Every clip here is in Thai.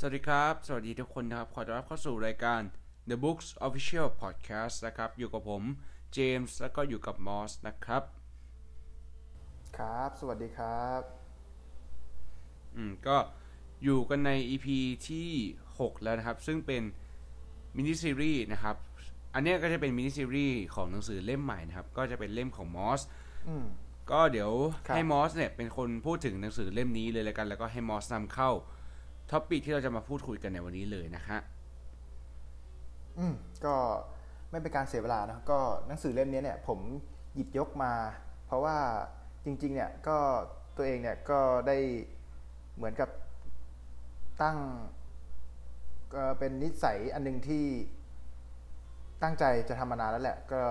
สวัสดีครับ สวัสดีทุกคนนะครับ ขอต้อนรับเข้าสู่รายการ The Books Official Podcast นะครับ อยู่กับผมเจมส์แล้วก็อยู่กับมอสนะครับ ครับ สวัสดีครับ อืม ก็อยู่กันใน EP ที่ 6 แล้วนะครับ ซึ่งเป็นมินิซีรีส์นะครับ อันเนี้ยก็จะเป็นมินิซีรีส์ของหนังสือเล่มใหม่นะครับ ก็จะเป็นเล่มของมอสอืมก็เดี๋ยวครับให้มอสเนี่ยเป็นคนพูดถึงหนังสือเล่มนี้เลยแล้วกัน แล้วก็ให้มอสนำเข้า topic ที่เราจะมาพูดคุยกันในวันนี้เลยนะฮะอืมก็ไม่เป็นการเสียเวลานะก็หนังสือเล่มนี้เนี่ยผมหยิบยกมา เพราะว่าจริง ๆ เนี่ยก็ตัวเองเนี่ยก็ได้เหมือนกับตั้งเป็นนิสัยอันหนึงที่ตั้งใจจะทำมานานแล้วแหละก็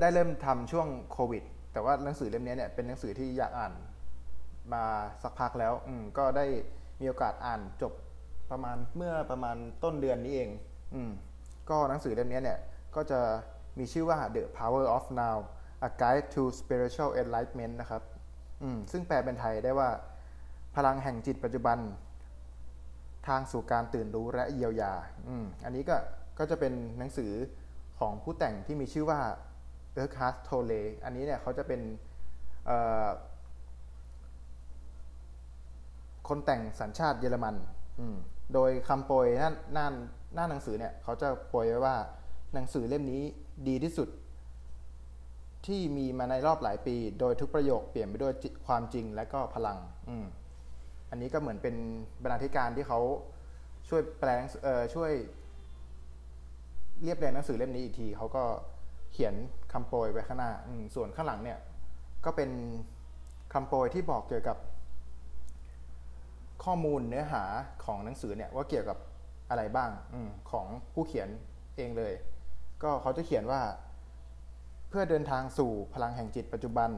ได้เริ่มทำช่วงโควิด แต่ว่าหนังสือเล่มนี้เนี่ยเป็นหนังสือที่อยากอ่าน มาสักพักแล้วอืก็ได้มีโอกาสอ่านจบประมาณเมื่อประมาณต้นเดือนนี้เอง อืมก็หนังสือเล่มนี้เนี่ย ก็จะมีชื่อว่า The Power of Now A Guide to Spiritual Enlightenment นะครับอืมซึ่งแปลเป็นไทยได้ว่าพลังแห่งจิตปัจจุบัน ทางสู่การตื่นรู้และเยียวยาอืมอันนี้ก็ก็จะเป็นหนังสือของผู้แต่งที่มีชื่อว่า Eckhart Tolle อันนี้เนี่ยเขาจะเป็นเอ่อ คนแต่งสัญชาติเยอรมันอืโดยคำโปรยหน้าหน้าหน้าหนังสือเนี่ย เขาจะโปรยไว้ว่าหนังสือเล่มนี้ดีที่สุด ที่มีมาในรอบหลายปี โดยทุกประโยคเปี่ยมไปด้วยความจริงและก็พลังอืมอันนี้ก็เหมือนเป็นบรรณาธิการที่เขาช่วยแปลงเอ่อช่วย เรียบเรียงหนังสือเล่มนี้อีกทีเขาก็เขียนคำโปรยไว้ข้างหน้าส่วนข้างหลังเนี่ย ก็เป็นคำโปรยที่บอกเกี่ยวกับ ข้อมูลเนื้อหาของหนังสือเนี่ยว่าเกี่ยวกับอะไรบ้างอของผู้เขียนเองเลย ก็เขาจะเขียนว่า เพื่อเดินทางสู่พลังแห่งจิตปัจจุบัน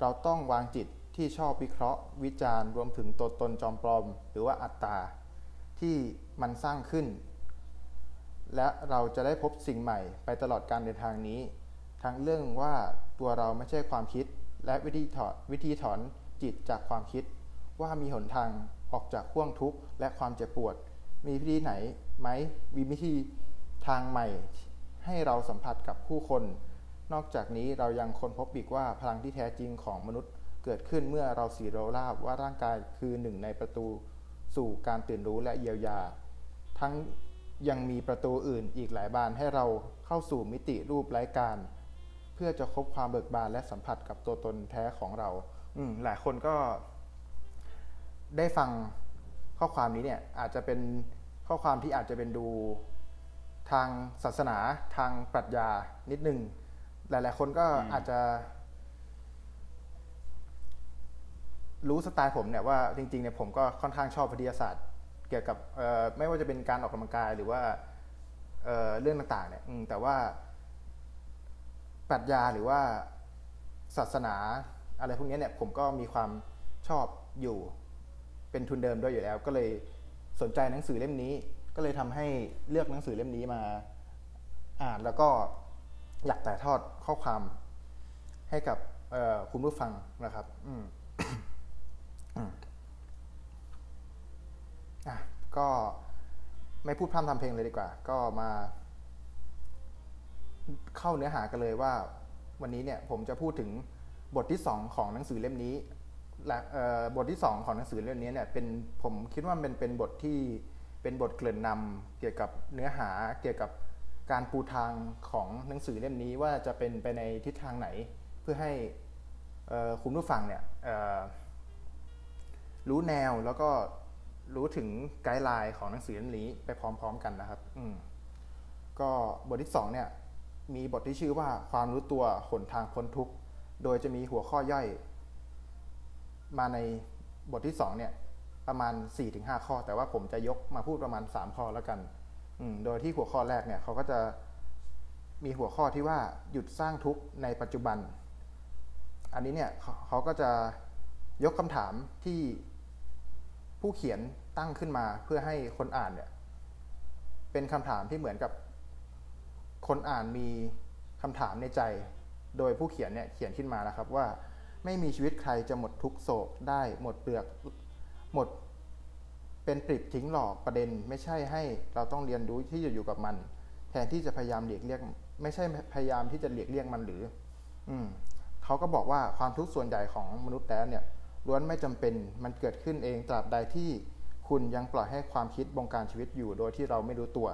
เราต้องวางจิตที่ชอบวิเคราะห์ วิจารณ์รวมถึงตัวตนจอมปลอม หรือว่าอัตตา ที่มันสร้างขึ้น และเราจะได้พบสิ่งใหม่ไปตลอดการเดินทางนี้ ทั้งเรื่องว่าตัวเราไม่ใช่ความคิด และวิธีถอนวิธีถอนจิตจากความคิดว่ามีหนทาง ออกจากข่วงทุกข์และความเจ็บปวด มีวิธีไหนไหมมีวิธีทางใหม่ ให้เราสัมผัสกับผู้คน นอกจากนี้เรายังค้นพบอีกว่าพลังที่แท้จริงของมนุษย์ เกิดขึ้นเมื่อเราสีโรราบว่าร่างกายคือหนึ่งในประตูสู่การตื่นรู้และเยียวยา ทั้งยังมีประตูอื่นอีกหลายบานให้เราเข้าสู่มิติรูปไร้การ เพื่อจะพบความเบิกบานและสัมผัสกับตัวตนแท้ของเราอืหลายคนก็ ได้ฟังข้อความนี้เนี่ยอาจจะเป็นข้อความที่อาจจะเป็นดูทางศาสนาทางปรัชญานิดนึง หลาย ๆ คนก็อืมอาจจะ รู้สไตล์ผมเนี่ยว่าจริง ๆ เนี่ยผมก็ค่อนข้างชอบวิทยาศาสตร์ เกี่ยวกับเอ่อไม่ว่าจะเป็นการออกกำลังกายหรือว่าเอ่อเรื่องต่าง ๆ เนี่ยอืมแต่ว่าปรัชญาหรือว่าศาสนาอะไรพวกนี้เนี่ยผมก็มีความชอบอยู่ เป็นทุนเดิมด้วยอยู่แล้ว ก็เลยสนใจหนังสือเล่มนี้ ก็เลยทำให้เลือกหนังสือเล่มนี้มาอ่านแล้วก็อยากแต่ทอดข้อความให้กับคุณผู้ฟังนะครับอืมอะก็ไม่พูดพร่ำทำเพลงเลยดีกว่า ก็มา เข้าเนื้อหากันเลยว่า วันนี้เนี่ยผมจะพูดถึงบทที่สองของหนังสือเล่มนี้ บทที่สองของหนังสือเล่มนี้เนี่ยเป็นผมคิดว่าเป็นเป็นบทที่เป็นบทเกริ่นนำเกี่ยวกับเนื้อหาเกี่ยวกับการปูทางของหนังสือเล่มนี้ว่าจะเป็นไปในทิศทางไหน เพื่อให้คุณผู้ฟังเนี่ยรู้แนวแล้วก็รู้ถึงไกด์ไลน์ของหนังสือเล่มนี้ไปพร้อมๆกันนะครับอืก็บทที่สองเนี่ยมีบทที่ชื่อว่าความรู้ตัวหนทางพ้นทุกข์ โดยจะมีหัวข้อย่อย มาในบทที่สองเนี่ยประมาณ 4-5 ข้อ แต่ว่าผมจะยกมาพูดประมาณ 3 ข้อแล้วกันอืโดยที่หัวข้อแรกเนี่ยเขาก็จะมีหัวข้อที่ว่าหยุดสร้างทุกข์ในปัจจุบัน อันนี้เนี่ยเขาเขาก็จะยกคำถามที่ผู้เขียนตั้งขึ้นมาเพื่อให้คนอ่านเนี่ยเป็นคำถามที่เหมือนกับคนอ่านมีคำถามในใจ โดยผู้เขียนเนี่ยเขียนขึ้นมานะครับว่า ไม่มีชีวิตใครจะหมดทุกโศกได้หมดเปลือกหมดเป็นปริบทิ้งหลอกประเด็น ไม่ใช่ให้เราต้องเรียนรู้ที่จะอยู่กับมัน แทนที่จะพยายามหลีกเลี่ยงไม่ใช่พยายามที่จะหลีกเลี่ยงมันหรือ อืมเขาก็บอกว่าความทุกข์ส่วนใหญ่ของมนุษย์แล้วเนี่ยล้วนไม่จำเป็นมันเกิดขึ้นเองตราบใดที่คุณยังปล่อยให้ความคิดบงการชีวิตอยู่โดยที่เราไม่รู้ตัว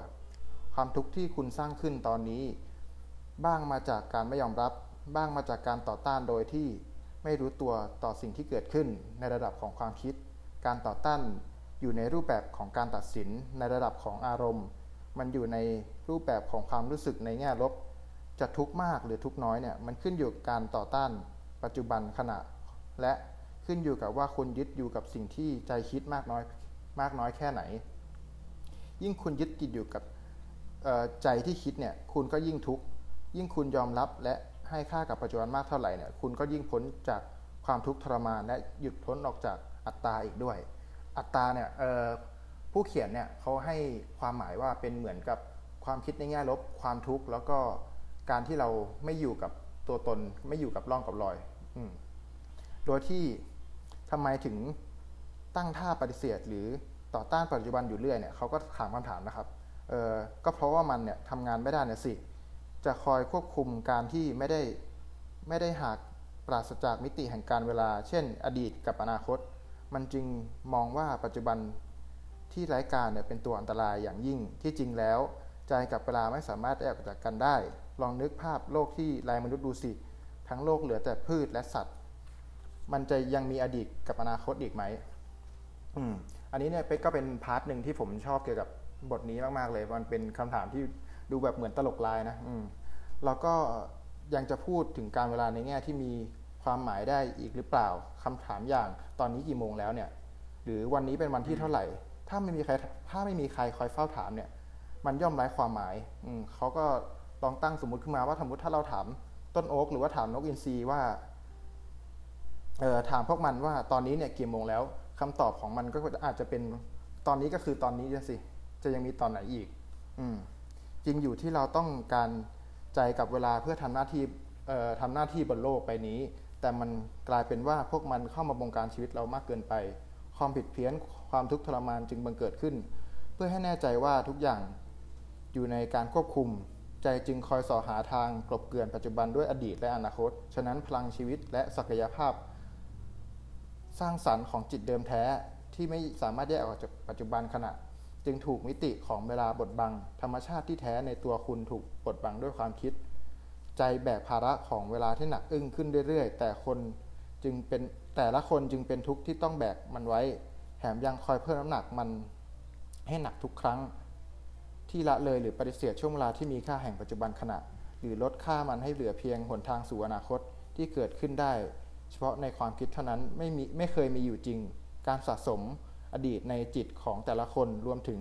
ความทุกข์ที่คุณสร้างขึ้นตอนนี้ บ้างมาจากการไม่ยอมรับ บ้างมาจากการต่อต้านโดยที่ ไม่รู้ตัวต่อสิ่งที่เกิดขึ้นในระดับของความคิด การต่อต้านอยู่ในรูปแบบของการตัดสินในระดับของอารมณ์ มันอยู่ในรูปแบบของความรู้สึกในแง่ลบ จะทุกข์มากหรือทุกข์น้อยเนี่ยมันขึ้นอยู่กับการต่อต้านปัจจุบันขณะ และขึ้นอยู่กับว่าคุณยึดอยู่กับสิ่งที่ใจคิดมากน้อยมากน้อยแค่ไหน ยิ่งคุณยึดติดอยู่กับใจที่คิดเนี่ยคุณก็ยิ่งทุกข์ยิ่งคุณยอมรับและ ให้ค่ากับปัจจุบันมากเท่าไหร่เนี่ยคุณก็ยิ่งพ้นจากความทุกข์ทรมาน และหยุดพ้นออกจากอัตตาอีกด้วย อัตตาเนี่ยผู้เขียนเนี่ยเขาให้ความหมายว่าเป็นเหมือนกับความคิดในแง่ลบความทุกข์แล้วก็การที่เราไม่อยู่กับตัวตนไม่อยู่กับร่องกับรอยอโดยที่ทำไมถึงตั้งท่าปฏิเสธหรือต่อต้านปัจจุบันอยู่เรื่อยเนี่ยเขาก็ถามคำถามนะครับเออก็เพราะว่ามันเนี่ยทำงานไม่ได้เนี่ยสิ จะคอยควบคุมการที่ไม่ได้ไม่ได้หากปราศจากมิติแห่งการเวลา เช่น อดีตกับอนาคต มันจึงมองว่าปัจจุบันที่ไร้การเนี่ยเป็นตัวอันตรายอย่างยิ่งที่จริงแล้ว ใจกับเวลาไม่สามารถแยกจากกันได้ ลองนึกภาพโลกที่ไร้มนุษย์ดูสิ ทั้งโลกเหลือแต่พืชและสัตว์ มันจะยังมีอดีตกับอนาคตอีกไหมอืมอันนี้เนี่ยก็เป็น part หนึ่งที่ผมชอบเกี่ยวกับบทนี้มากๆเลย มันเป็นคำถามที่ ดูแบบเหมือนตลกร้ายนะอืมแล้วก็ยังจะพูดถึงการเวลาในแง่ที่มีความหมายได้อีกหรือเปล่าคำถามอย่างตอนนี้กี่โมงแล้วเนี่ย หรือวันนี้เป็นวันที่เท่าไหร่ ถ้าไม่มีใครถ้าไม่มีใครคอยเฝ้าถามเนี่ย มันย่อมไร้ความหมายอืมเขาก็ลองตั้งสมมุติขึ้นมาว่าสมมติถ้าเราถามต้นโอ๊กหรือว่าถามนกอินทรีว่าเออถามพวกมันว่าตอนนี้เนี่ยกี่โมงแล้วคำตอบของมันก็อาจจะเป็นตอนนี้ก็คือตอนนี้สิจะยังมีตอนไหนอีก อืม จริงอยู่ที่เราต้องการใจกับเวลาเพื่อทำหน้าที่ทำหน้าที่บนโลกไปนี้ แต่มันกลายเป็นว่าพวกมันเข้ามาบงการชีวิตเรามากเกินไป ความผิดเพี้ยนความทุกข์ทรมานจึงบังเกิดขึ้น เพื่อให้แน่ใจว่าทุกอย่างอยู่ในการควบคุม ใจจึงคอยสอหาทางกลบเกลื่อนปัจจุบันด้วยอดีตและอนาคต ฉะนั้นพลังชีวิตและศักยภาพ สร้างสรรค์ของจิตเดิมแท้ที่ไม่สามารถแยกออกจากปัจจุบันขณะ จึงถูกมิติของเวลาบดบัง ธรรมชาติที่แท้ในตัวคุณถูกบดบังด้วยความคิด ใจแบกภาระของเวลาที่หนักอึ้งขึ้นเรื่อยๆ แต่คนจึงเป็นแต่ละคนจึงเป็นทุกข์ที่ต้องแบกมันไว้ แถมยังคอยเพิ่มน้ำหนักมันให้หนักทุกครั้ง ที่ละเลยหรือปฏิเสธช่วงเวลาที่มีค่าแห่งปัจจุบันขณะ หรือลดค่ามันให้เหลือเพียงหนทางสู่อนาคตที่เกิดขึ้นได้ เฉพาะในความคิดเท่านั้นไม่มีไม่เคยมีอยู่จริง การสะสม อดีตในจิตของแต่ละคนรวมถึง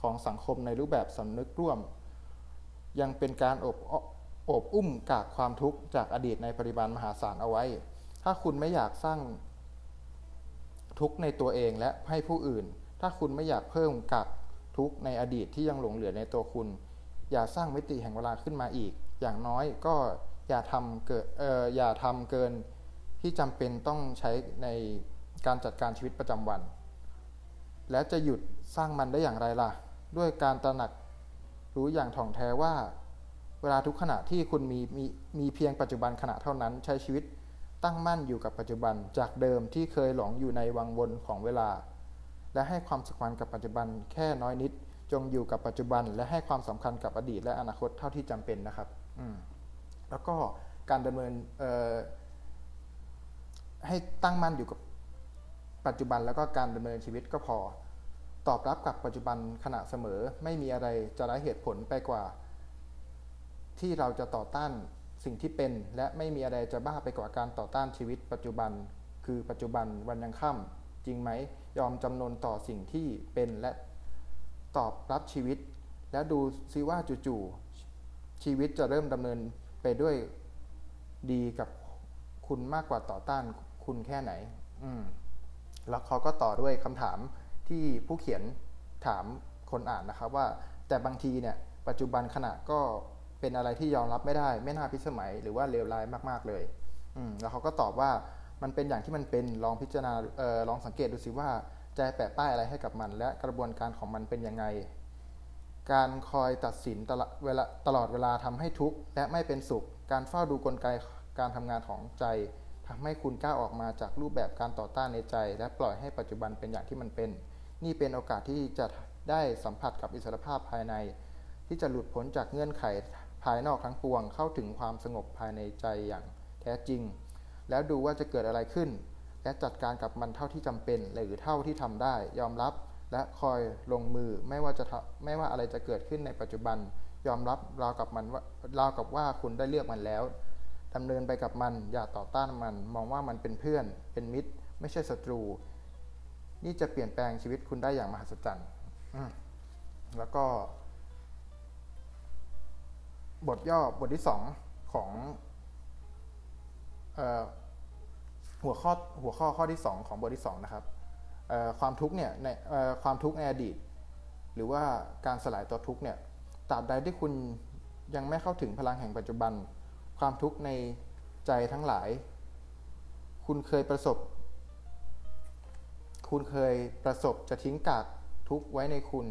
ของสังคมในรูปแบบสำนึกร่วม ยังเป็นการอบอบอุ้มกากความทุกข์จากอดีตในปริมาณมหาศาลเอาไว้ ถ้าคุณไม่อยากสร้างทุกข์ในตัวเองและให้ผู้อื่น ถ้าคุณไม่อยากเพิ่มกากทุกข์ในอดีตที่ยังหลงเหลือในตัวคุณ อย่าสร้างมิติแห่งเวลาขึ้นมาอีก อย่างน้อยก็อย่าทำเกิดเอออย่าทำเกินที่จำเป็นต้องใช้ในการจัดการชีวิตประจำวัน และจะหยุดสร้างมันได้อย่างไรล่ะ ด้วยการตระหนักรู้อย่างถ่องแท้ว่า เวลาทุกขณะที่คุณมีมีมีเพียงปัจจุบันขณะเท่านั้น ใช้ชีวิตตั้งมั่นอยู่กับปัจจุบันจากเดิมที่เคยหลงอยู่ในวังวนของเวลา และให้ความสำคัญกับปัจจุบันแค่น้อยนิด จงอยู่กับปัจจุบัน และให้ความสำคัญกับอดีตและอนาคตเท่าที่จำเป็นนะครับอืแล้วก็การดำเนินให้ตั้งมั่นอยู่กับ ปัจจุบันแล้วก็การดำเนินชีวิตก็พอ ตอบรับกับปัจจุบันขณะเสมอไม่มีอะไรจะไร้เหตุผลไปกว่า ที่เราจะต่อต้านสิ่งที่เป็น และไม่มีอะไรจะบ้าไปกว่าการต่อต้านชีวิต ปัจจุบัน คือปัจจุบันวันยังค่ำจริงไหมยอมจำนนต่อสิ่งที่เป็นและตอบรับชีวิต และดูซิว่าจู่ๆชีวิตจะเริ่มดำเนินไปด้วยดีกับคุณมากกว่าต่อต้านคุณแค่ไหน อืม แล้วเขาก็ต่อด้วยคำถามที่ผู้เขียนถามคนอ่านนะครับว่า แต่บางทีเนี่ยปัจจุบันขณะก็เป็นอะไรที่ยอมรับไม่ได้ ไม่น่าพิสมัยหรือว่าเลวร้ายมากๆเลยอืมแล้วเขาก็ตอบว่ามันเป็นอย่างที่มันเป็นลองพิจารณาเออลองสังเกตดูสิว่าจะแปะป้ายอะไรให้กับมัน และกระบวนการของมันเป็นยังไง การคอยตัดสินตลอดเวลาตลอดเวลาทำให้ทุกข์และไม่เป็นสุข การเฝ้าดูกลไกการทำงานของใจ ทำให้คุณกล้าออกมาจากรูปแบบการต่อต้านในใจ และปล่อยให้ปัจจุบันเป็นอย่างที่มันเป็น นี่เป็นโอกาสที่จะได้สัมผัสกับอิสรภาพภายใน ที่จะหลุดพ้นจากเงื่อนไขภายนอกทั้งปวง เข้าถึงความสงบภายในใจอย่างแท้จริง แล้วดูว่าจะเกิดอะไรขึ้น และจัดการกับมันเท่าที่จำเป็น หรือเท่าที่ทำได้ ยอมรับและคอยลงมือไม่ว่าจะไม่ว่าอะไรจะเกิดขึ้นในปัจจุบัน ยอมรับราวกับมันว่าราวกับว่าคุณได้เลือกมันแล้ว ดำเนินไปกับมัน อย่าต่อต้านมัน มองว่ามันเป็นเพื่อน เป็นมิตร ไม่ใช่ศัตรู นี่จะเปลี่ยนแปลงชีวิตคุณได้อย่างมหัศจรรย์แล้วก็ บทย่อบทที่สองของหัวข้อหัวข้อข้อที่สองของบทที่สองนะครับความทุกข์เนี่ยในความทุกข์ในอดีต หรือว่าการสลายตัวทุกข์เนี่ยตราบใดที่คุณยังไม่เข้าถึงพลังแห่งปัจจุบัน ความทุกข์ในใจทั้งหลาย คุณเคยประสบ คุณเคยประสบจะทิ้งกากทุกข์ไว้ในคุณ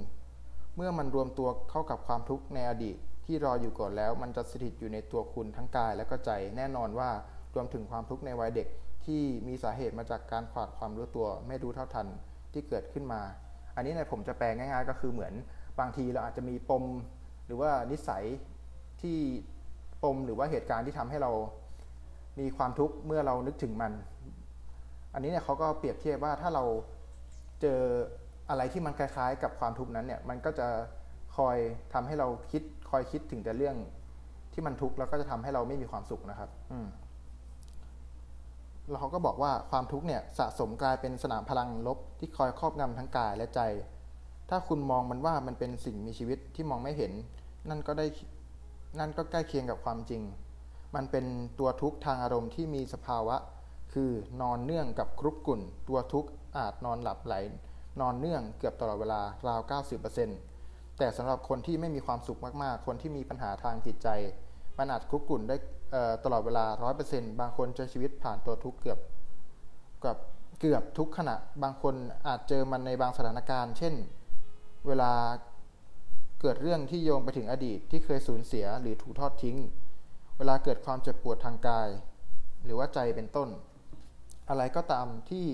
เมื่อมันรวมตัวเข้ากับความทุกข์ในอดีตที่รออยู่ก่อนแล้ว มันจะสถิตอยู่ในตัวคุณทั้งกายและก็ใจ แน่นอนว่ารวมถึงความทุกข์ในวัยเด็กที่มีสาเหตุมาจากการขาดความรู้ตัวไม่รู้เท่าทันที่เกิดขึ้นมา อันนี้เนี่ยผมจะแปลง่าย ๆ ก็คือเหมือนบางทีเราอาจจะมีปม หรือว่านิสัยที่ ปมหรือว่าเหตุการณ์ที่ทำให้เรามีความทุกข์เมื่อเรานึกถึงมัน อันนี้เนี่ยเขาก็เปรียบเทียบว่าถ้าเราเจออะไรที่มันคล้ายๆ กับความทุกข์นั้นเนี่ยมันก็จะคอยทำให้เราคิดคอยคิดถึงแต่เรื่องที่มันทุกข์แล้วก็จะทำให้เราไม่มีความสุขนะครับ อืมแล้วเขาก็บอกว่าความทุกข์เนี่ยสะสมกลายเป็นสนามพลังลบที่คอยครอบงำทั้งกายและใจ ถ้าคุณมองมันว่ามันเป็นสิ่งมีชีวิตที่มองไม่เห็น นั่นก็ได้ นั่นก็ใกล้เคียงกับความจริง มันเป็นตัวทุกข์ทางอารมณ์ที่มีสภาวะ คือนอนเนื่องกับครุกกุ่น ตัวทุกข์อาจนอนหลับไหล นอนเนื่องเกือบตลอดเวลาราว 90%แต่สำหรับคนที่ไม่มีความสุขมากๆ คนที่มีปัญหาทางจิตใจ มันอาจครุกกุ่นได้ตลอดเวลา 100%บางคนใช้ชีวิตผ่านตัวทุกข์เกือบกับเกือบทุกขณะ บางคนอาจเจอมันในบางสถานการณ์ เช่น เวลา เกิดเรื่องที่โยงไปถึงอดีตที่เคยสูญเสียหรือถูกทอดทิ้ง เวลาเกิดความเจ็บปวดทางกาย หรือว่าใจเป็นต้น อะไรก็ตามที่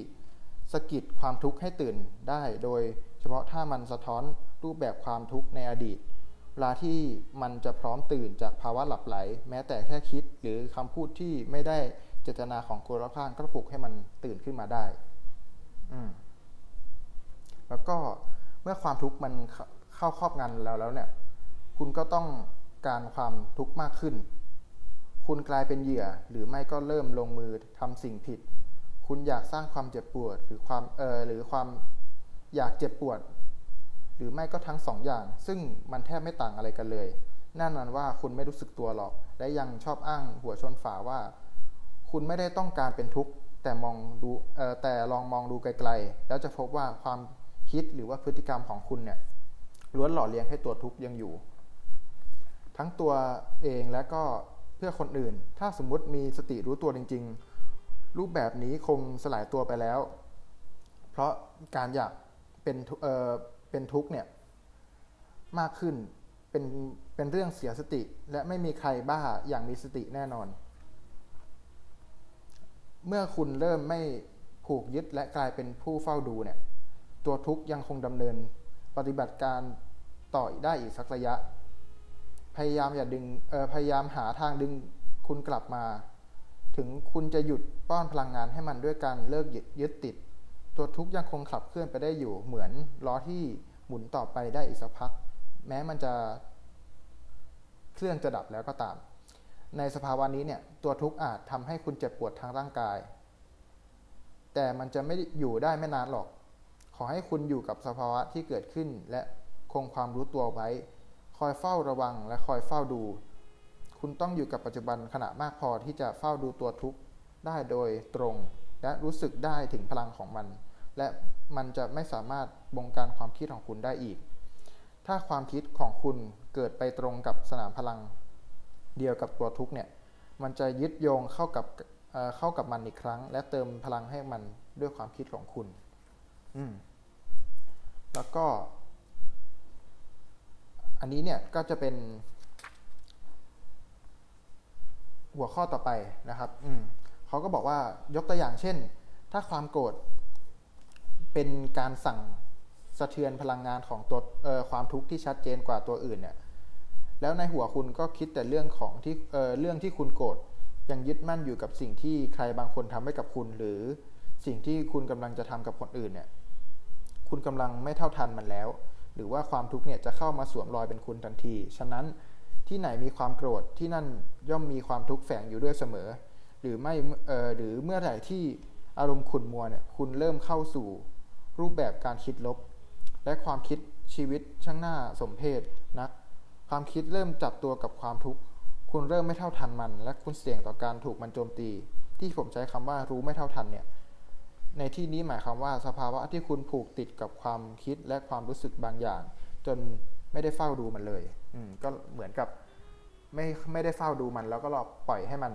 สกิดความทุกข์ให้ตื่นได้ โดยเฉพาะถ้ามันสะท้อนรูปแบบความทุกข์ในอดีต เวลาที่มันจะพร้อมตื่นจากภาวะหลับไหล แม้แต่แค่คิดหรือคำพูดที่ไม่ได้เจตนาของคนรอบข้างก็ปลุกให้มันตื่นขึ้นมาได้ อืมแล้วก็เมื่อความทุกข์มัน เข้าครอบงำแล้วแล้วเนี่ย คุณก็ต้องการความทุกข์มากขึ้น คุณกลายเป็นเหยื่อหรือไม่ก็เริ่มลงมือทำสิ่งผิด คุณอยากสร้างความเจ็บปวด หรือความเออหรือความอยากเจ็บปวด หรือไม่ก็ทั้งสองอย่าง ซึ่งมันแทบไม่ต่างอะไรกันเลยแน่นอนว่าคุณไม่รู้สึกตัวหรอก และยังชอบอ้างหัวชนฝาว่า คุณไม่ได้ต้องการเป็นทุกข์แต่มองดูแต่ลองมองดูไกลๆ แล้วจะพบว่าความคิดหรือว่าพฤติกรรมของคุณเนี่ย ล้วนหล่อเลี้ยงให้ตัวทุกข์ยังอยู่ ทั้งตัวเองและก็เพื่อคนอื่น ถ้าสมมุติมีสติรู้ตัวจริง ๆ รูปแบบนี้คงสลายตัวไปแล้ว เพราะการอยากเป็นเเป็นทุกข์เนี่ยมากขึ้นเป็นเป็นเรื่องเสียสติและไม่มีใครบ้าอย่างมีสติแน่นอน เมื่อคุณเริ่มไม่ผูกยึดและกลายเป็นผู้เฝ้าดูเนี่ย ตัวทุกข์ยังคงดำเนิน ปฏิบัติการต่อได้อีกสักระยะ พยายามอย่าดึงพยายามหาทางดึงคุณกลับมา ถึงคุณจะหยุดป้อนพลังงานให้มันด้วยการเลิกยึดติด ตัวทุกยังคงขับเคลื่อนไปได้อยู่เหมือนล้อที่หมุนต่อไปได้อีกสักพัก แม้มันจะเครื่องจะดับแล้วก็ตาม ในสภาวะนี้เนี่ยตัวทุกข์อาจทำให้คุณเจ็บปวดทางร่างกาย แต่มันจะไม่อยู่ได้ไม่นานหรอก ขอให้คุณอยู่กับสภาวะที่เกิดขึ้น และคงความรู้ตัวไว้ คอยเฝ้าระวังและคอยเฝ้าดู คุณต้องอยู่กับปัจจุบันขณะมากพอที่จะเฝ้าดูตัวทุกข์ได้โดยตรง และรู้สึกได้ถึงพลังของมัน และมันจะไม่สามารถบงการความคิดของคุณได้อีก ถ้าความคิดของคุณเกิดไปตรงกับสนามพลัง เดียวกับตัวทุกเนี่ย มันจะยึดโยงเข้ากับเเข้ากับมันอีกครั้ง และเติมพลังให้มันด้วยความคิดของคุณ แล้วก็ อันนี้เนี่ยก็จะเป็น หัวข้อต่อไปนะครับอืมเขาก็บอกว่ายกตัวอย่างเช่น ถ้าความโกรธเป็นการสั่งสะเทือนพลังงานของตัวเอ่อความทุกข์ที่ชัดเจนกว่าตัวอื่นเนี่ย แล้วในหัวคุณก็คิดแต่เรื่องของที่เอ่อเรื่องที่คุณโกรธยังยึดมั่นอยู่กับสิ่งที่ใครบางคนทำให้กับคุณ หรือสิ่งที่คุณกำลังจะทำกับคนอื่นเนี่ย คุณกำลังไม่เท่าทันมันแล้ว หรือว่าความทุกข์เนี่ยจะเข้ามาสวมรอยเป็นคุณทันที ฉะนั้นที่ไหนมีความโกรธที่นั่นย่อมมีความทุกข์แฝงอยู่ด้วยเสมอ หรือไม่เอ่อหรือเมื่อไหร่ที่อารมณ์ขุ่นมัวเนี่ยคุณเริ่มเข้าสู่รูปแบบการคิดลบ และความคิดชีวิตช่างหน้าสมเพชนัก ความคิดเริ่มจับตัวกับความทุกข์คุณเริ่มไม่เท่าทันมัน และคุณเสี่ยงต่อการถูกมันโจมตี ที่ผมใช้คำว่ารู้ไม่เท่าทันเนี่ย ในที่นี้หมายความว่าสภาวะที่คุณผูกติดกับความคิดและความรู้สึกบางอย่าง จนไม่ได้เฝ้าดูมันเลยอืมก็เหมือนกับไม่ไม่ได้เฝ้าดูมันแล้วก็รอปล่อยให้มัน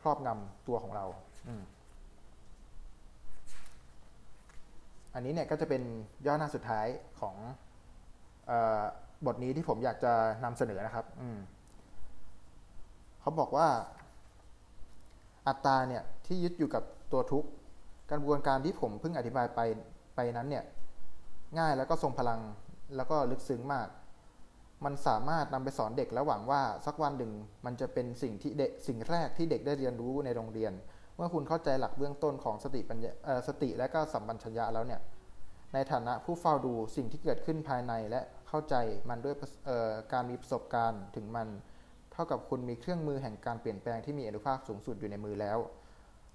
ครอบงำตัวของเราอืมอันนี้เนี่ยก็จะเป็นย่อหน้าสุดท้ายของออบทนี้ที่ผมอยากจะนำเสนอนะครับอืเขาบอกว่าอัตราเนี่ยที่ยึดอยู่กับตัวทุกข์ กระบวนการที่ผมเพิ่งอธิบายไปไปนั้นเนี่ยง่ายแล้วก็ทรงพลังแล้วก็ลึกซึ้งมาก มันสามารถนำไปสอนเด็กและหวังว่าสักวันหนึ่งมันจะเป็นสิ่งที่เด็กสิ่งแรกที่เด็กได้เรียนรู้ในโรงเรียน เมื่อคุณเข้าใจหลักเบื้องต้นของสติปัญญาสติและก็สัมปชัญญะแล้วเนี่ยในฐานะผู้เฝ้าดูสิ่งที่เกิดขึ้นภายในและเข้าใจมันด้วยการมีประสบการณ์ถึงมัน เท่ากับคุณมีเครื่องมือแห่งการเปลี่ยนแปลงที่มีอนุภาคสูงสุดอยู่ในมือแล้ว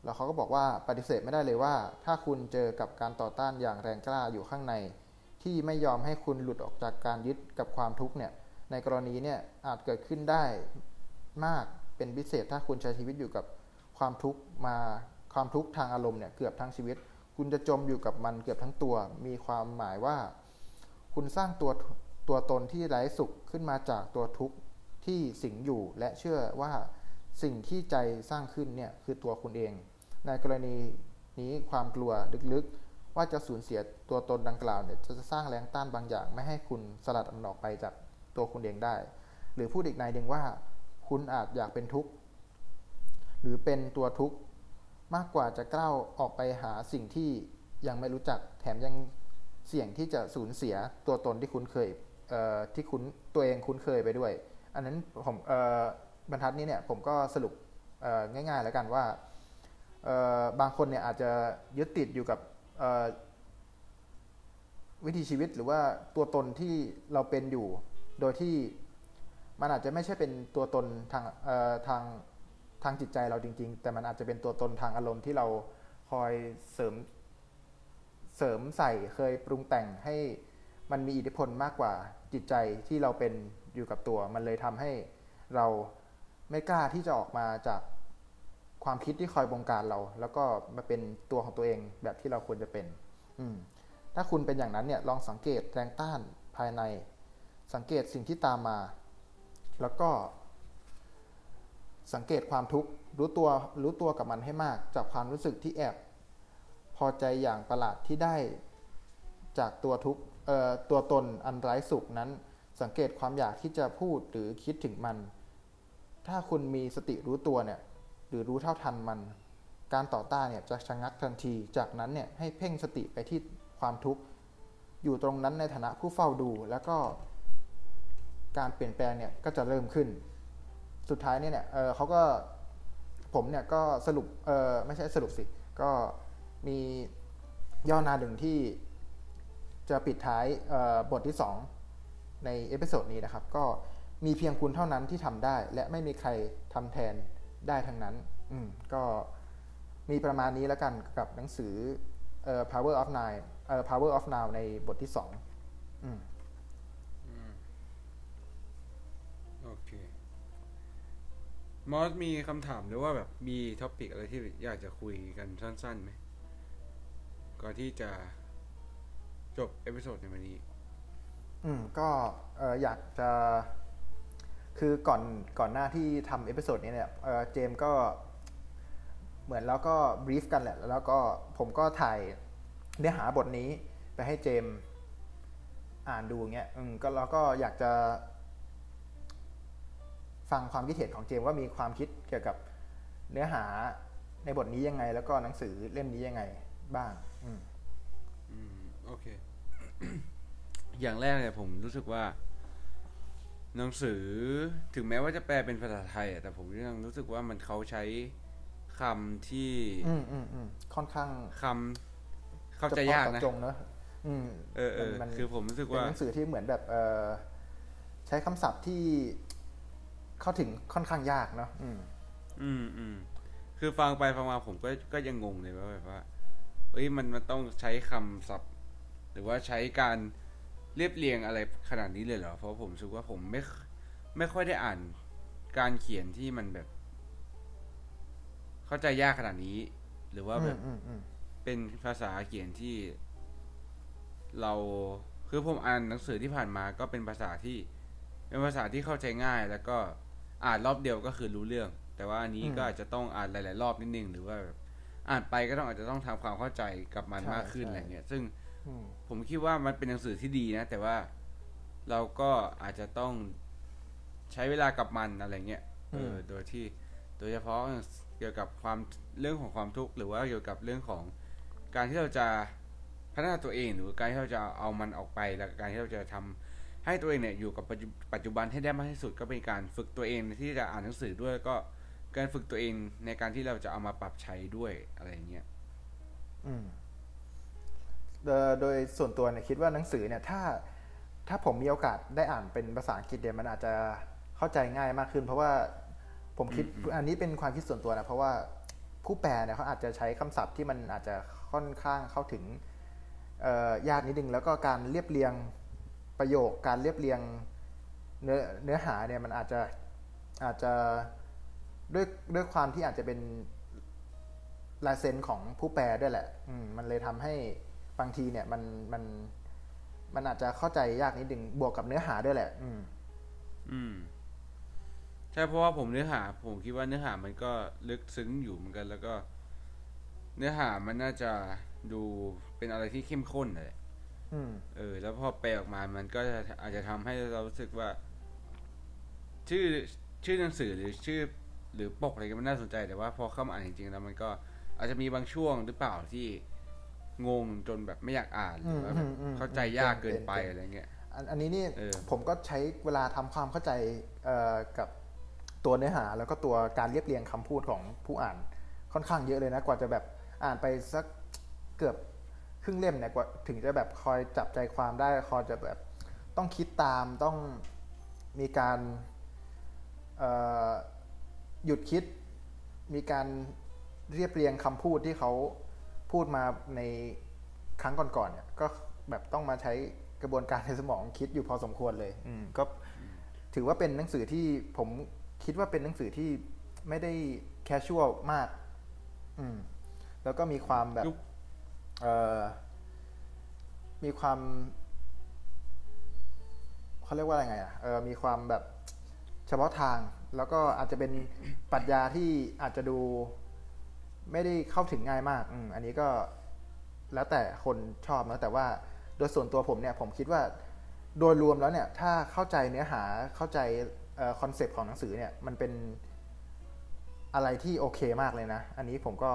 แล้วเขาก็บอกว่าปฏิเสธไม่ได้เลยว่า ถ้าคุณเจอกับการต่อต้านอย่างแรงกล้าอยู่ข้างใน ที่ไม่ยอมให้คุณหลุดออกจากการยึดกับความทุกข์เนี่ยในกรณีเนี่ยอาจเกิดขึ้นได้มากเป็นพิเศษ ถ้าคุณใช้ชีวิตอยู่กับความทุกข์มาความทุกข์ทางอารมณ์เนี่ยเกือบทั้งชีวิต คุณจะจมอยู่กับมันเกือบทั้งตัว มีความหมายว่า คุณสร้างตัวตัวตนที่ไร้สุขขึ้นมาจากตัวทุกข์ที่สิงอยู่และเชื่อว่าสิ่งที่ใจสร้างขึ้นเนี่ยคือตัวคุณเอง ในกรณีนี้ความกลัวลึกๆ ว่าจะสูญเสียตัวตนดังกล่าวเนี่ยจะสร้างแรงต้านบางอย่าง ไม่ให้คุณสลัดมันออกไปจากตัวคุณเองได้ หรือพูดอีกในหนึ่งว่า คุณอาจอยากเป็นทุกข์หรือเป็นตัวทุกข์มากกว่าจะกล้าออกไปหาสิ่งที่ยังไม่รู้จักแถมยังเสี่ยงที่จะสูญเสียตัวตนที่คุ้นเคยเที่คุณตัวเองคุ้นเคยไปด้วย อันนั้นผมบรรทัดนี้เนี่ยผมก็สรุปง่ายๆแล้วกันว่า บางคนเนี่ยอาจจะยึดติดอยู่กับวิถีชีวิตหรือว่าตัวตนที่เราเป็นอยู่ โดยที่มันอาจจะไม่ใช่เป็นตัวตนทางทางทางจิตใจเราจริง ๆ แต่มันอาจจะเป็นตัวตนทางอารมณ์ที่เราคอยเสริมเสริมใส่เคยปรุงแต่งให้มันมีอิทธิพลมากกว่าจิตใจที่เราเป็นอยู่กับตัว มันเลยทำให้เราไม่กล้าที่จะออกมาจาก ความคิดที่คอยบงการเรา แล้วก็มาเป็นตัวของตัวเองแบบที่เราควรจะเป็น อืถ้าคุณเป็นอย่างนั้นเนี่ยลองสังเกตแรงต้านภายใน สังเกตสิ่งที่ตามมา แล้วก็ สังเกตความทุกข์รู้ตัวรู้ตัวกับมันให้มาก จากความรู้สึกที่แอบพอใจอย่างประหลาดที่ได้จากตัวทุกเอ่อตัวตนอันไร้สุขนั้น สังเกตความอยากที่จะพูดหรือคิดถึงมัน ถ้าคุณมีสติรู้ตัวเนี่ย หรือรู้เท่าทันมัน การต่อต้านเนี่ยจะชะงักทันที จากนั้นเนี่ยให้เพ่งสติไปที่ความทุกข์อยู่ตรงนั้นในฐานะผู้เฝ้าดู แล้วก็การเปลี่ยนแปลงเนี่ยก็จะเริ่มขึ้น สุดท้ายเนี่ยเนี่ยเเขาก็ผมเนี่ยก็สรุปเออไม่ใช่สรุปสิ ก็มีย่อหนาหนึ่งที่จะปิดท้ายบทที่ 2 ใน episode นี้นะครับ ก็มีเพียงคุณเท่านั้นที่ทำได้ และไม่มีใครทำแทน ได้ทั้งนั้น อืมก็มีประมาณนี้แล้วกันกับหนังสือเอ่อ power of nine เอ่อ power of now ในบทที่2อืมโอเคมอสมีคำถามหรือว่าแบบมี topic อะไรที่อยากจะคุยกันสั้นๆไหมก่อนที่จะจบ episode ในวันนี้ อืม ก็เอ่ออยากจะ คือก่อนก่อนหน้าที่ทำ episode นี้เนี่ยเจมก็เหมือนแล้วก็ brief กันแหละ แล้วก็ผมก็ถ่ายเนื้อหาบทนี้ไปให้เจมอ่านดูเงี้ย อืมก็แล้วก็อยากจะ ฟังความคิดเห็นของเจมว่ามีความคิดเกี่ยวกับเนื้อหาในบทนี้ยังไง แล้วก็หนังสือเล่มนี้ยังไงบ้าง อืม อืม โอเค อย่างแรกเนี่ยผมรู้สึกว่า หนังสือถึงแม้ว่าจะแปลเป็นภาษาไทยอะแต่ผมยังรู้สึกว่ามันเขาใช้คำที่อืมอืมอืมค่อนข้างคำเข้าใจยากเฉพนะเจาจงเนอะอืมเออเออมันคือผมรู้สึกเป็นว่าหนังสือที่เหมือนแบบเออใช้คำศัพท์ที่เข้าถึงค่อนข้างยากเนาะอืม อืมอืมคือฟังไปฟังมาผมก็ก็ยังงงเลยว่าแบบว่าเอ้ยมันมันต้องใช้คำศัพท์ หรือว่าใช้การ เรียบเรียงอะไรขนาดนี้เลยเหรอ เพราะผมรู้สึกว่าผมไม่ไม่ค่อยได้อ่านการเขียนที่มันแบบ เข้าใจยากขนาดนี้ หรือว่าแบบอืมอืมเป็นภาษาเขียนที่ เราคือผมอ่านหนังสือที่ผ่านมาก็เป็นภาษาที่ เป็นภาษาที่เข้าใจง่าย แล้วก็อ่านรอบเดียวก็คือรู้เรื่อง แต่ว่าอันนี้ก็อาจจะต้องอ่านหลาย ๆ รอบนิดนึงหรือว่าแบบอ่านไปก็ต้องอาจจะต้องทำความเข้าใจกับมันมากขึ้นอะไรเงี้ย ซึ่งอืม ผมคิดว่ามันเป็นหนังสือที่ดีนะ แต่ว่าเราก็อาจจะต้องใช้เวลากับมันอะไรเงี้ยเออโดยที่โดยเฉพาะเกี่ยวกับความเรื่องของความทุกข์หรือว่าเกี่ยวกับเรื่องของการที่เราจะพัฒนาตัวเองหรือการที่เราจะเอามันออกไป แล้วการที่เราจะทำให้ตัวเองเนี่ยอยู่กับปัจจุปัจจุบันให้ได้มากที่สุดก็เป็นการฝึกตัวเองที่จะอ่านหนังสือด้วยแล้วก็การฝึกตัวเองในการที่เราจะเอามาปรับใช้ด้วยอะไรอย่างเงี้ย อืม โดยโดยส่วนตัวเนี่ยคิดว่าหนังสือเนี่ยถ้าถ้าผมมีโอกาสได้อ่านเป็นภาษาอังกฤษเนี่ยมันอาจจะเข้าใจง่ายมากขึ้น เพราะว่าผมคิดอันนี้เป็นความคิดส่วนตัวนะเพราะว่าผู้แปลเนี่ยเขาอาจจะใช้คำศัพท์ที่มันอาจจะค่อนข้างเข้าถึงเอ่อยากนิดนึงแล้วก็การเรียบเรียงประโยคการเรียบเรียงเนื้อเนื้อหาเนี่ยมันอาจจะอาจจะด้วยด้วยความที่อาจจะเป็นลายเซ็นของผู้แปลด้วยแหละ อืมมันเลยทำให้ บางทีเนี่ยมันมันมันอาจจะเข้าใจยากนิดนึงบวกกับเนื้อหาด้วยแหละ อืม อืมใช่เพราะว่าผมเนื้อหา ผมคิดว่าเนื้อหามันก็ลึกซึ้งอยู่เหมือนกัน แล้วก็ เนื้อหามันน่าจะดูเป็นอะไรที่เข้มข้นเลยอืมเออ แล้วพอแปลออกมามันก็จะอาจจะทำให้เรารู้สึกว่า ชื่อชื่อหนังสือหรือชื่อ หรือปกอะไรก็มันน่าสนใจแต่ว่าพอเข้ามาอ่านจริงๆแล้วมันก็อาจจะมีบางช่วงหรือเปล่าที่ งงจนแบบไม่อยากอ่านหรือว่าแบบอืมอืมอืมเข้าใจยากเกินไปเป็นเป็นอะไรเงี้ยอันอันนี้นี่เออผมก็ใช้เวลาทำความเข้าใจเอ่อกับตัวเนื้อหา แล้วก็ตัวการเรียบเรียงคำพูดของผู้อ่านค่อนข้างเยอะเลยนะกว่าจะแบบอ่านไปสักเกือบครึ่งเล่มเนี่ยกว่าถึงจะแบบคอยจับใจความได้คอยจะแบบต้องคิดตามต้องมีการเอ่อหยุดคิดมีการเรียบเรียงคำพูดที่เขา พูดมาในครั้งก่อนๆเนี่ย ก็แบบต้องมาใช้กระบวนการในสมองคิดอยู่พอสมควรเลย อืมก็ถือว่าเป็นหนังสือที่ผมคิดว่าเป็นหนังสือที่ไม่ได้แคชชวลมาก อืม แล้วก็มีความแบบยุคเอ่อมีความเขาเรียกว่าอะไรไงอะเออมีความแบบเฉพาะทาง แล้วก็อาจจะเป็นปรัชญาที่อาจจะดู ไม่ได้เข้าถึงง่ายมากอืมอันนี้ก็แล้วแต่คนชอบนะแต่ว่าโดยส่วนตัวผมเนี่ยผมคิดว่าโดยรวมแล้วเนี่ย ถ้าเข้าใจเนื้อหาเข้าใจ concept ของหนังสือเนี่ย มันเป็นอะไรที่โอเคมากเลยนะ อันนี้ผมก็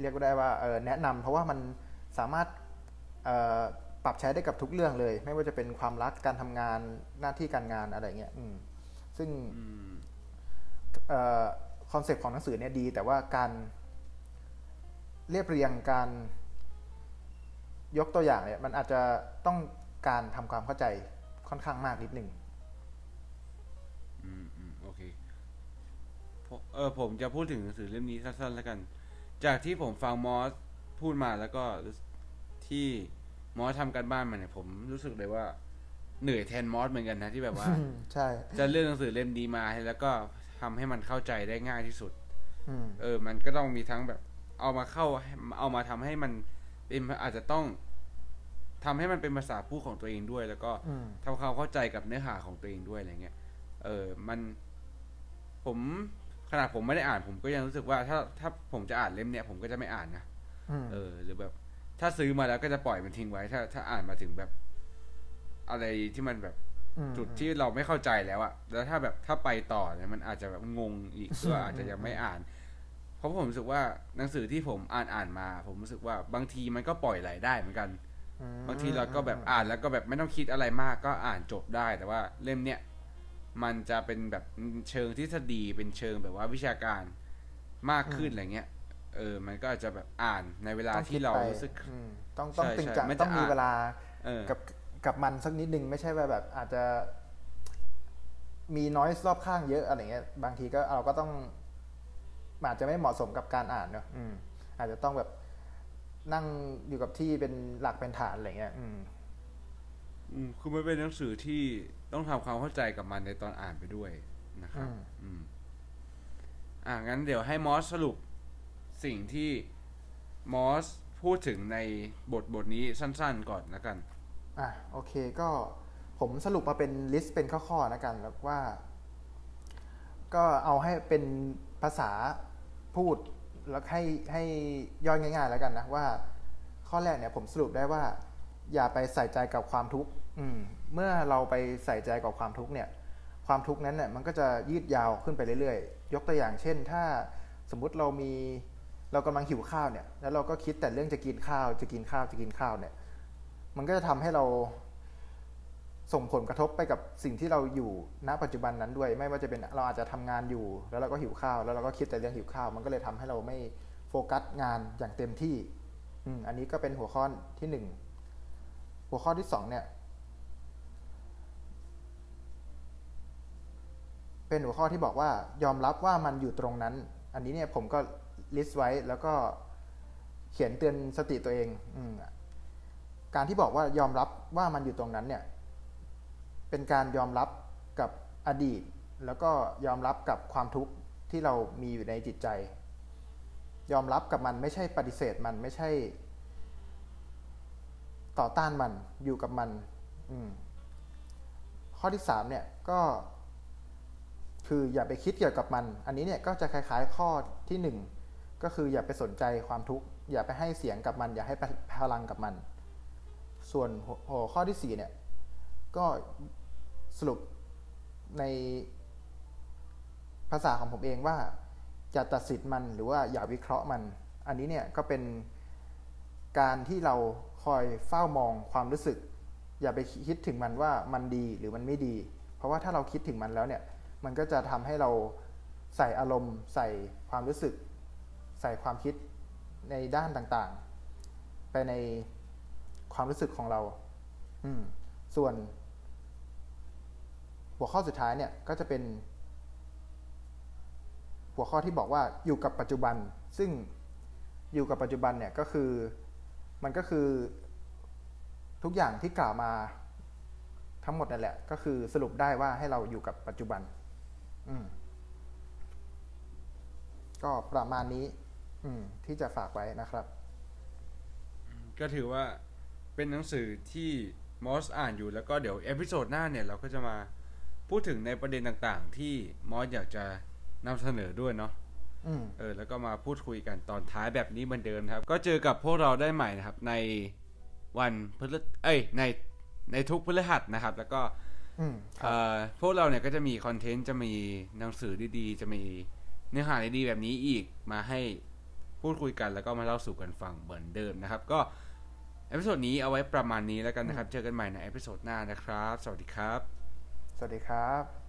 เรียกได้ว่าเออแนะนำเพราะว่ามันสามารถเอ่อปรับใช้ได้กับทุกเรื่องเลย ไม่ว่าจะเป็นความรักการทำงานหน้าที่การงานอะไรเงี้ยอืมซึ่งอืม concept ของหนังสือเนี่ยดี แต่ว่าการ เรียบเรียงการยกตัวอย่างเนี่ยมันอาจจะต้องการทำความเข้าใจค่อนข้างมากนิดหนึ่งอืมอืมโอเคผมเออผมจะพูดถึงหนังสือเล่มนี้สั้นๆแล้วกัน จากที่ผมฟังมอสพูดมาแล้วก็ที่มอสทำการบ้านมาเนี่ยผมรู้สึกเลยว่าเหนื่อยแทนมอสเหมือนกันนะที่แบบว่าใช่ จะเลือกหนังสือเล่มนี้มาให้แล้วก็ทำให้มันเข้าใจได้ง่ายที่สุดอืมเออ มันก็ต้องมีทั้งแบบ เอามาเข้าเอามาทำให้มันเป็นอาจจะต้องทำให้มันเป็นภาษาพูดของตัวเองด้วย แล้วก็อืมทำความเข้าใจกับเนื้อหาของตัวเองด้วยอะไรเงี้ย เออ มัน ผมขนาดผมไม่ได้อ่านผมก็ยังรู้สึกว่า ถ้าถ้าผมจะอ่านเล่มเนี้ยผมก็จะไม่อ่านนะอืมเออ หรือแบบ ถ้าซื้อมาแล้วก็จะปล่อยมันทิ้งไว้ ถ้า ถ้าอ่านมาถึงแบบ อะไรที่มันแบบมจุดที่เราไม่เข้าใจแล้วอะแล้วถ้าแบบถ้าไปต่อเนี่ยมันอาจจะแบบงงอีกก็อาจจะยังไม่อ่าน เพราะผมรู้สึกว่าหนังสือที่ผมอ่านอ่านมา ผมรู้สึกว่าบางทีมันก็ปล่อยไหลได้เหมือนกันอืมบางทีเราก็แบบอ่านแล้วก็แบบไม่ต้องคิดอะไรมากก็อ่านจบได้ แต่ว่าเล่มเนี้ยมันจะเป็นแบบเชิงทฤษฎีเป็นเชิงแบบว่าวิชาการมากขึ้นอะไรเงี้ย เออ มันก็อาจจะแบบอ่านในเวลาต้องคิที่ดเราไปรู้สึกอืมต้องต้องใช่ตึงใช่จังไม่จะต้องมีอ่านเวลาเออกับกับมันสักนิดนึงไม่ใช่ว่าแบบอาจจะมีน้อยรอบข้างเยอะอะไรเงี้ย บางทีก็เราก็ต้อง อาจจะไม่เหมาะสมกับการอ่านเนอะอืมอาจจะต้องแบบนั่งอยู่กับที่เป็นหลักเป็นฐานอะไรเงี้ย อืม อืมคือมันเป็นหนังสือที่ต้องทำความเข้าใจกับมันในตอนอ่านไปด้วยนะครับอืมอืม อ่างั้นเดี๋ยวให้มอสสรุปสิ่งที่มอสพูดถึงในบทบทนี้สั้น ๆ ก่อนแล้วกัน อะโอเคก็ผมสรุปมาเป็นลิสต์เป็นข้อๆนะกันแล้วว่า ก็เอาให้เป็นภาษา พูดแล้วให้ให้ย่อยง่าย ๆ แล้วกันนะว่า ข้อแรกเนี่ยผมสรุปได้ว่า อย่าไปใส่ใจกับความทุกข์เมื่อเราไปใส่ใจกับความทุกข์เนี่ย ความทุกข์นั้นเนี่ยมันก็จะยืดยาวขึ้นไปเรื่อยๆ ยกตัวอย่างเช่น ถ้าสมมุติเรามีเรากำลังหิวข้าวเนี่ย แล้วเราก็คิดแต่เรื่องจะกินข้าว จะกินข้าวจะกินข้าวเนี่ย มันก็จะทำให้เรา ส่งผลกระทบไปกับสิ่งที่เราอยู่ณปัจจุบันนั้นด้วย ไม่ว่าจะเป็นเราอาจจะทำงานอยู่ แล้วเราก็หิวข้าว แล้วเราก็คิดแต่เรื่องหิวข้าว มันก็เลยทำให้เราไม่โฟกัสงานอย่างเต็มที่อืมอันนี้ก็เป็นหัวข้อที่หนึ่งหัวข้อที่สองเนี่ย เป็นหัวข้อที่บอกว่ายอมรับว่ามันอยู่ตรงนั้น อันนี้เนี่ยผมก็ลิสต์ไว้แล้วก็เขียนเตือนสติตัวเองอืการที่บอกว่ายอมรับว่ามันอยู่ตรงนั้นเนี่ย เป็นการยอมรับกับอดีต แล้วก็ยอมรับกับความทุกข์ที่เรามีอยู่ในจิตใจ ยอมรับกับมันไม่ใช่ปฏิเสธมันไม่ใช่ ต่อต้านมันอยู่กับมันอืมข้อที่สามเนี่ยก็คืออย่าไปคิดเกี่ยวกับมัน อันนี้เนี่ยก็จะคล้ายๆข้อที่หนึ่งก็คืออย่าไปสนใจความทุกข์อย่าไปให้เสียงกับมัน อย่าให้พลังกับมัน ส่วนหัวข้อที่สี่เนี่ยก็ สรุปในภาษาของผมเองว่าอย่าตัดสินมันหรือว่าอย่าวิเคราะห์มัน อันนี้เนี่ยก็เป็นการที่เราคอยเฝ้ามองความรู้สึก อย่าไปคิดถึงมันว่ามันดีหรือมันไม่ดี เพราะว่าถ้าเราคิดถึงมันแล้วเนี่ยมันก็จะทำให้เราใส่อารมณ์ ใส่ความรู้สึก ใส่ความคิดในด้านต่างๆ ไปในความรู้สึกของเรา อืมส่วน หัวข้อสุดท้ายเนี่ยก็จะเป็น หัวข้อที่บอกว่าอยู่กับปัจจุบัน ซึ่งอยู่กับปัจจุบันเนี่ยก็คือมันก็คือทุกอย่างที่กล่าวมาทั้งหมดนั่นแหละ ก็คือสรุปได้ว่าให้เราอยู่กับปัจจุบัน อืมก็ประมาณนี้ อืม ที่จะฝากไว้นะครับ ก็ถือว่าเป็นหนังสือที่มอสอ่านอยู่แล้วก็เดี๋ยว episode หน้าเนี่ยเราก็จะมา พูดถึงในประเด็นต่างๆ ที่มอสอยากจะนำเสนอด้วยเนาะอืมเออแล้วก็มาพูดคุยกันตอนท้ายแบบนี้เหมือนเดิมนะครับ ก็เจอกับพวกเราได้ใหม่นะครับ ในวันพฤเอ้ยในในทุกพฤหัสนะครับ แล้วก็อืมเอ่อพวกเราเนี่ยก็จะมีคอนเทนต์จะมีหนังสือดีๆ จะมีเนื้อหาดีๆแบบนี้อีกมาให้พูดคุยกันแล้วก็มาเล่าสู่กันฟังเหมือนเดิมนะครับ ก็ episode นี้เอาไว้ประมาณนี้แล้วกันนะครับ เจอกันใหม่ใน episode หน้านะครับ สวัสดีครับ สวัสดีครับ